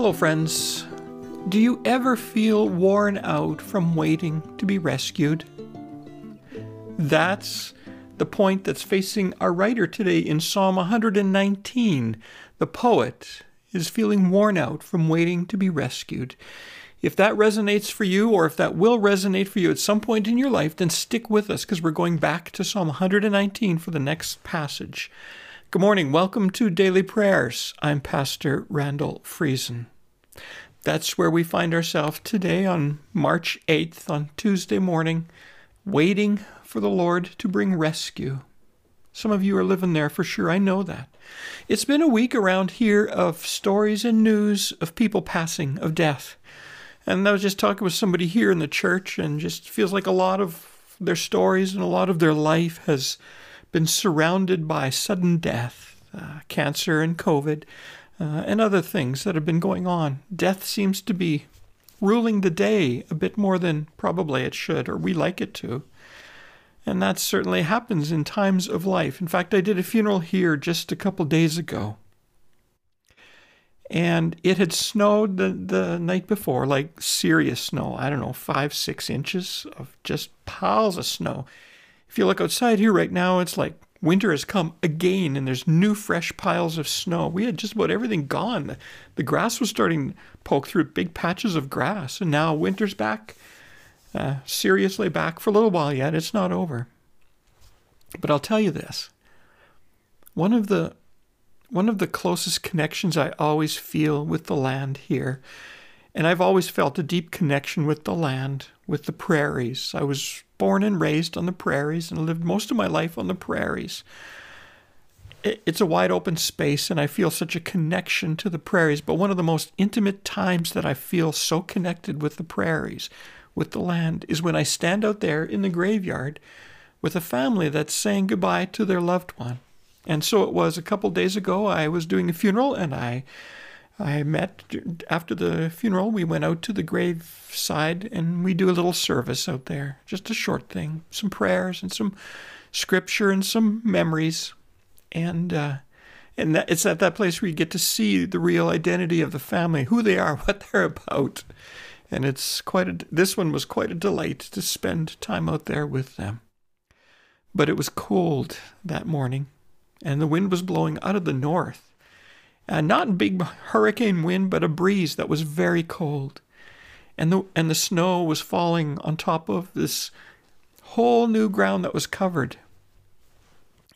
Hello, friends. Do you ever feel worn out from waiting to be rescued? That's the point that's facing our writer today in Psalm 119. The poet is feeling worn out from waiting to be rescued. If that resonates for you, or if that will resonate for you at some point in your life, then stick with us because we're going back to Psalm 119 for the next passage. Good morning. Welcome to Daily Prayers. I'm Pastor Randall Friesen. That's where we find ourselves today on March 8th, on Tuesday morning, waiting for the Lord to bring rescue. Some of you are living there for sure. I know that. It's been a week around here of stories and news of people passing, of death. And I was just talking with somebody here in the church, and just feels like a lot of their stories and a lot of their life has been surrounded by sudden death, uh, cancer, and COVID, uh, and other things that have been going on. Death seems to be ruling the day a bit more than probably it should, or we like it to. And that certainly happens in times of life. In fact, I did a funeral here just a couple days ago and it had snowed the, the night before, like serious snow. I don't know, five, six inches of just piles of snow. If you look outside here right now, it's like winter has come again and there's new fresh piles of snow. We had just about everything gone. The, grass was starting to poke through big patches of grass, and now winter's back, uh, seriously back for a little while yet. It's not over. But I'll tell you this one of the one of the closest connections I always feel with the land here. And I've always felt a deep connection with the land, with the prairies. I was born and raised on the prairies and lived most of my life on the prairies. It's a wide open space, and I feel such a connection to the prairies. But one of the most intimate times that I feel so connected with the prairies, with the land, is when I stand out there in the graveyard with a family that's saying goodbye to their loved one. And so it was a couple days ago. I was doing a funeral, and I, I met after the funeral. We went out to the graveside, and we do a little service out there, just a short thing, some prayers and some scripture and some memories, and uh, and that, it's at that place where you get to see the real identity of the family, who they are, what they're about, and it's quite a. This one was quite a delight to spend time out there with them. But it was cold that morning and the wind was blowing out of the north. And not a big hurricane wind, but a breeze that was very cold. And the, and the snow was falling on top of this whole new ground that was covered.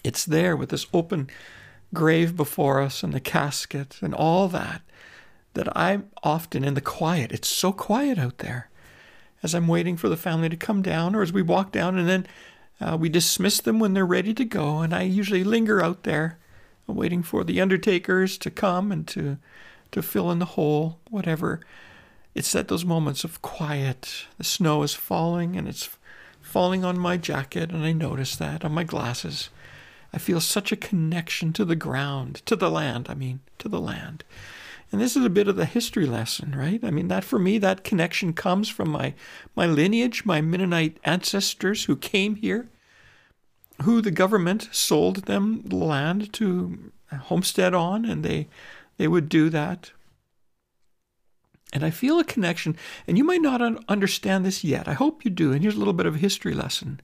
It's there with this open grave before us and the casket and all that, that I'm often in the quiet. It's so quiet out there as I'm waiting for the family to come down or as we walk down and then uh, we dismiss them when they're ready to go, and I usually linger out there, waiting for the undertakers to come and to to fill in the hole, whatever. It's at those moments of quiet. The snow is falling, and it's falling on my jacket, and I notice that on my glasses. I feel such a connection to the ground, to the land, I mean, to the land. And this is a bit of the history lesson, right? I mean, that for me, that connection comes from my, my lineage, my Mennonite ancestors who came here, who the government sold them land to homestead on, and they, they would do that. And I feel a connection, and you might not understand this yet. I hope you do. And here's a little bit of a history lesson.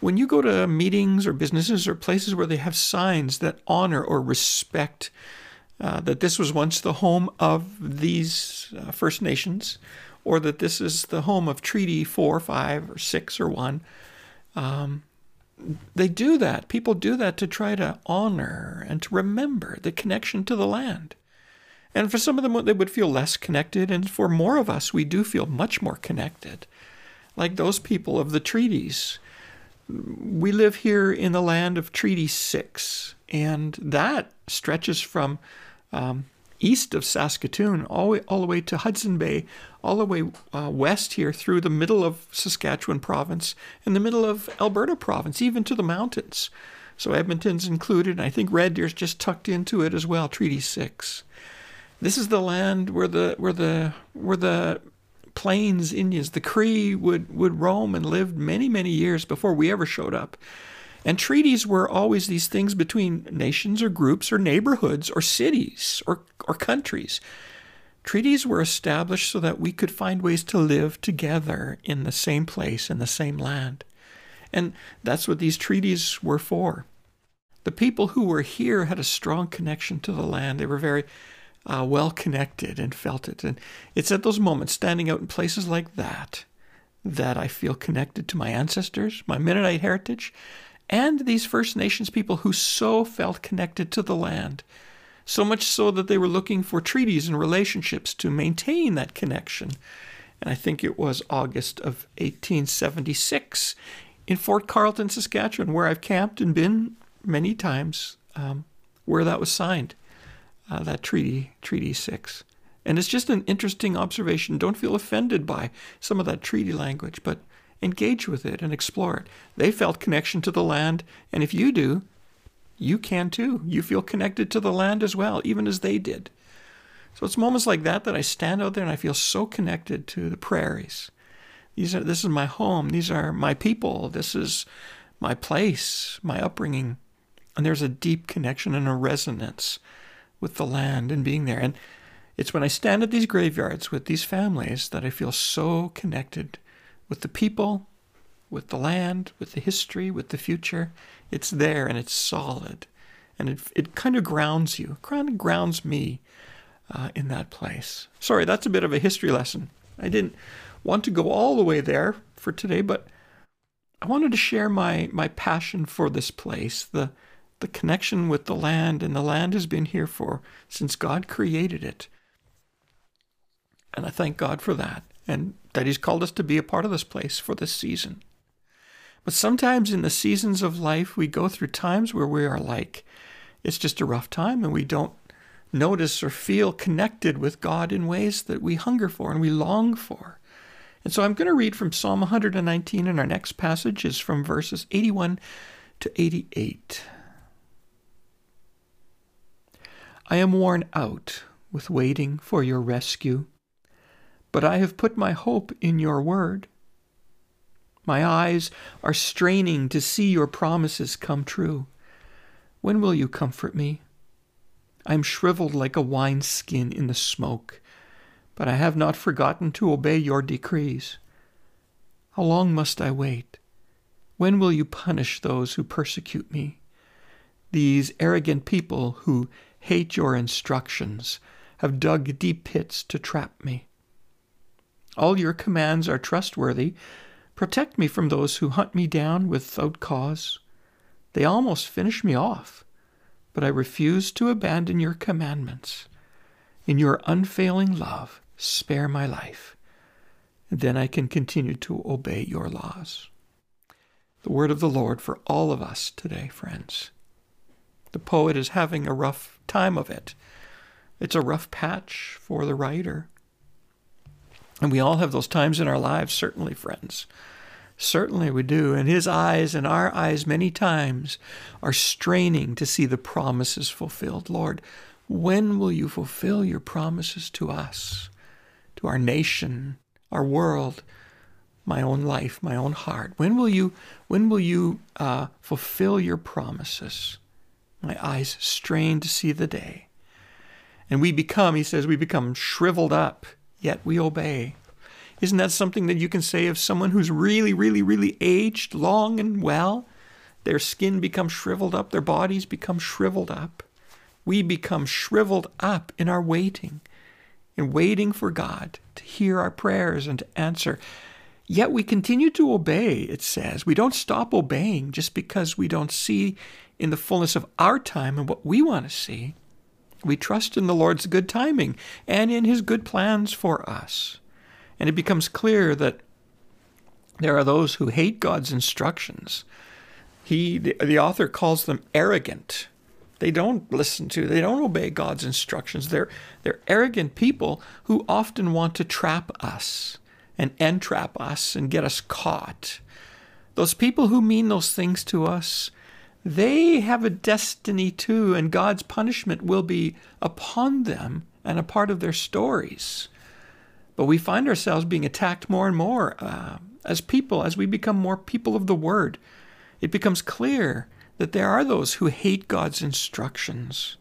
When you go to meetings or businesses or places where they have signs that honor or respect uh, that this was once the home of these uh, First Nations, or that this is the home of Treaty 4, 5, or 6, or 1. Um, they do that. People do that to try to honor and to remember the connection to the land. And for some of them, they would feel less connected. And for more of us, we do feel much more connected. Like those people of the treaties. We live here in the land of Treaty 6, and that stretches from um, east of Saskatoon, all, way, all the way to Hudson Bay, all the way uh, west here through the middle of Saskatchewan province and the middle of Alberta province, even to the mountains. So Edmonton's included, and I think Red Deer's just tucked into it as well, Treaty 6. This is the land where the where the where the Plains Indians, the Cree would would roam and lived many, many years before we ever showed up. And treaties were always these things between nations or groups or neighborhoods or cities or, or countries. Treaties were established so that we could find ways to live together in the same place, in the same land. And that's what these treaties were for. The people who were here had a strong connection to the land. They were very uh, well connected and felt it. And it's at those moments, standing out in places like that, that I feel connected to my ancestors, my Mennonite heritage, and these First Nations people who so felt connected to the land. So much so that they were looking for treaties and relationships to maintain that connection. And I think it was August of 1876 in Fort Carlton, Saskatchewan, where I've camped and been many times, um, where that was signed, uh, that treaty, Treaty 6. And it's just an interesting observation. Don't feel offended by some of that treaty language, but engage with it and explore it. They felt connection to the land, and if you do, you can too. You feel connected to the land as well, even as they did. So it's moments like that that I stand out there and I feel so connected to the prairies. These are this is my home. These are my people. This is my place, my upbringing. And there's a deep connection and a resonance with the land and being there. And it's when I stand at these graveyards with these families that I feel so connected with the people, with the land, with the history, with the future. It's there and it's solid. And it, it kind of grounds you, kind of grounds me uh, in that place. Sorry, that's a bit of a history lesson. I didn't want to go all the way there for today, but I wanted to share my, my passion for this place, the, the connection with the land, and the land has been here for since God created it. And I thank God for that, and that He's called us to be a part of this place for this season. But sometimes in the seasons of life, we go through times where we are like, it's just a rough time, and we don't notice or feel connected with God in ways that we hunger for and we long for. And so I'm going to read from Psalm 119, and our next passage is from verses 81 to 88. I am worn out with waiting for your rescue, but I have put my hope in your word. My eyes are straining to see your promises come true. When will you comfort me? I am shriveled like a wineskin in the smoke but I have not forgotten to obey your decrees. How long must I wait? When will you punish those who persecute me? These arrogant people who hate your instructions have dug deep pits to trap me. All your commands are trustworthy. Protect me from those who hunt me down without cause. They almost finish me off, but I refuse to abandon your commandments. In your unfailing love, spare my life. And then I can continue to obey your laws. The word of the Lord for all of us today, friends. The poet is having a rough time of it. It's a rough patch for the writer. And we all have those times in our lives, certainly, friends. Certainly we do. And his eyes and our eyes, many times, are straining to see the promises fulfilled. Lord, when will you fulfill your promises to us, to our nation, our world, my own life, my own heart? When will you, when will you uh, fulfill your promises? My eyes strain to see the day. And we become, he says, we become shriveled up, yet we obey. Isn't that something that you can say of someone who's really, really, really aged long and well? Their skin becomes shriveled up, their bodies become shriveled up we become shriveled up in our waiting, in waiting for God to hear our prayers and to answer. Yet we continue to obey, it says. We don't stop obeying just because we don't see in the fullness of our time and what we want to see. We trust in the Lord's good timing and in his good plans for us. And it becomes clear that there are those who hate God's instructions. He, the, the author calls them arrogant they don't listen to, they don't obey God's instructions. They're, they're arrogant people who often want to trap us and entrap us and get us caught. Those people who mean those things to us, they have a destiny too, and God's punishment will be upon them and a part of their stories. But we find ourselves being attacked more and more uh, as people, as we become more people of the Word. It becomes clear that there are those who hate God's instructions.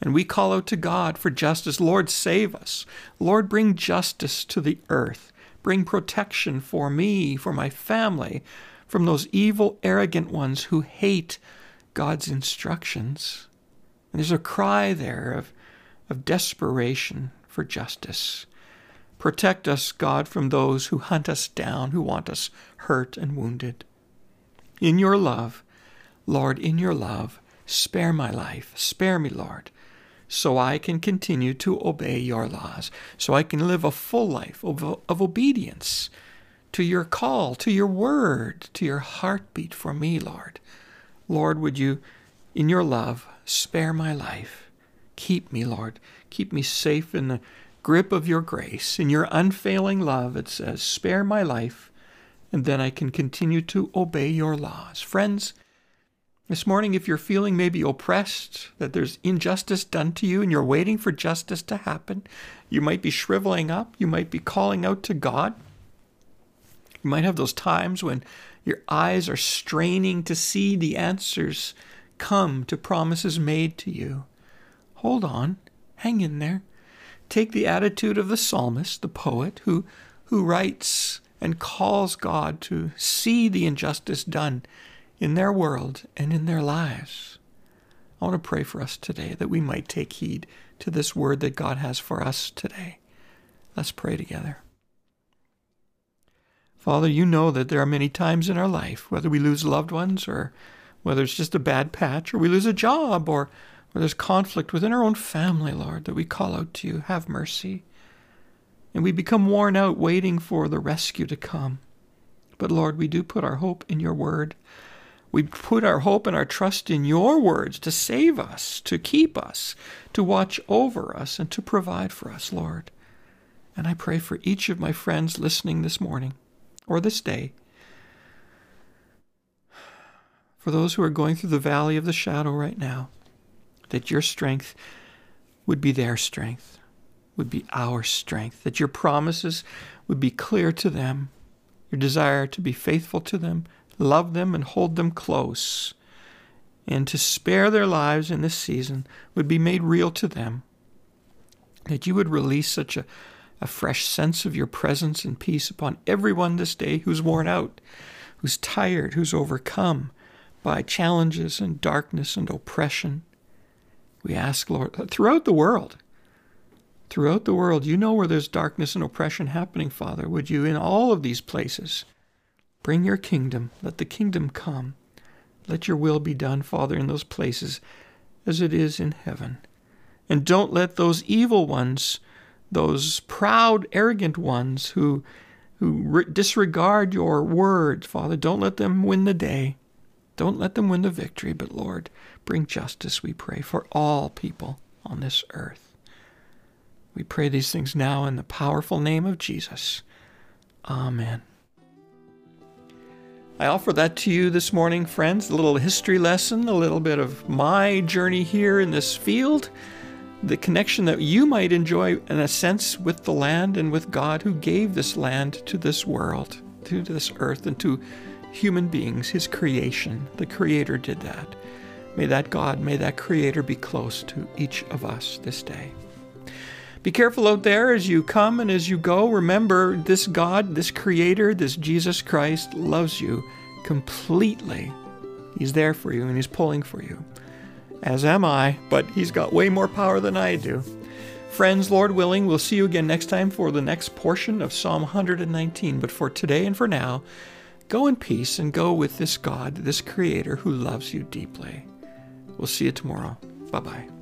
And we call out to God for justice. Lord, save us. Lord, bring justice to the earth. Bring protection for me, for my family, from those evil, arrogant ones who hate God's instructions. And there's a cry there of, of desperation for justice. Protect us, God, from those who hunt us down, who want us hurt and wounded. In your love, Lord, in your love, spare my life. Spare me, Lord, so I can continue to obey your laws, so I can live a full life of, of obedience to your call, to your word, to your heartbeat for me, Lord. Lord, would you, in your love, spare my life? Keep me, Lord. Keep me safe in the grip of your grace. In your unfailing love, it says, spare my life, and then I can continue to obey your laws. Friends, this morning, if you're feeling maybe oppressed, that there's injustice done to you and you're waiting for justice to happen, you might be shriveling up, you might be calling out to God. You might have those times when your eyes are straining to see the answers come to promises made to you. Hold on, hang in there. Take the attitude of the psalmist, the poet, who, who writes and calls God to see the injustice done in their world and in their lives. I want to pray for us today that we might take heed to this word that God has for us today. Let's pray together. Father, you know that there are many times in our life, whether we lose loved ones or whether it's just a bad patch or we lose a job or there's conflict within our own family, Lord, that we call out to you, have mercy. And we become worn out waiting for the rescue to come. But Lord, we do put our hope in your word we put our hope and our trust in your words to save us, to keep us, to watch over us, and to provide for us, Lord. And I pray for each of my friends listening this morning or this day, for those who are going through the valley of the shadow right now, that your strength would be their strength, would be our strength, that your promises would be clear to them, your desire to be faithful to them love them and hold them close, and to spare their lives in this season would be made real to them. That you would release such a, a fresh sense of your presence and peace upon everyone this day who's worn out, who's tired, who's overcome by challenges and darkness and oppression. We ask, Lord, throughout the world, throughout the world, you know where there's darkness and oppression happening, Father. Would you, in all of these places, Bring your kingdom. Let the kingdom come. Let your will be done, Father, in those places as it is in heaven. And don't let those evil ones, those proud, arrogant ones who, who re- disregard your word, Father, don't let them win the day. Don't let them win the victory, but Lord, bring justice, we pray, for all people on this earth. We pray these things now in the powerful name of Jesus. Amen. I offer that to you this morning, friends. A little history lesson, a little bit of my journey here in this field, the connection that you might enjoy, in a sense, with the land and with God who gave this land to this world, to this earth, and to human beings, His creation. The Creator did that. May that God, may that Creator be close to each of us this day. Be careful out there as you come and as you go. Remember, this God, this Creator, this Jesus Christ loves you completely. He's there for you and He's pulling for you. As am I, but He's got way more power than I do. Friends, Lord willing, we'll see you again next time for the next portion of Psalm 119. But for today and for now, go in peace and go with this God, this Creator who loves you deeply. We'll see you tomorrow. Bye bye.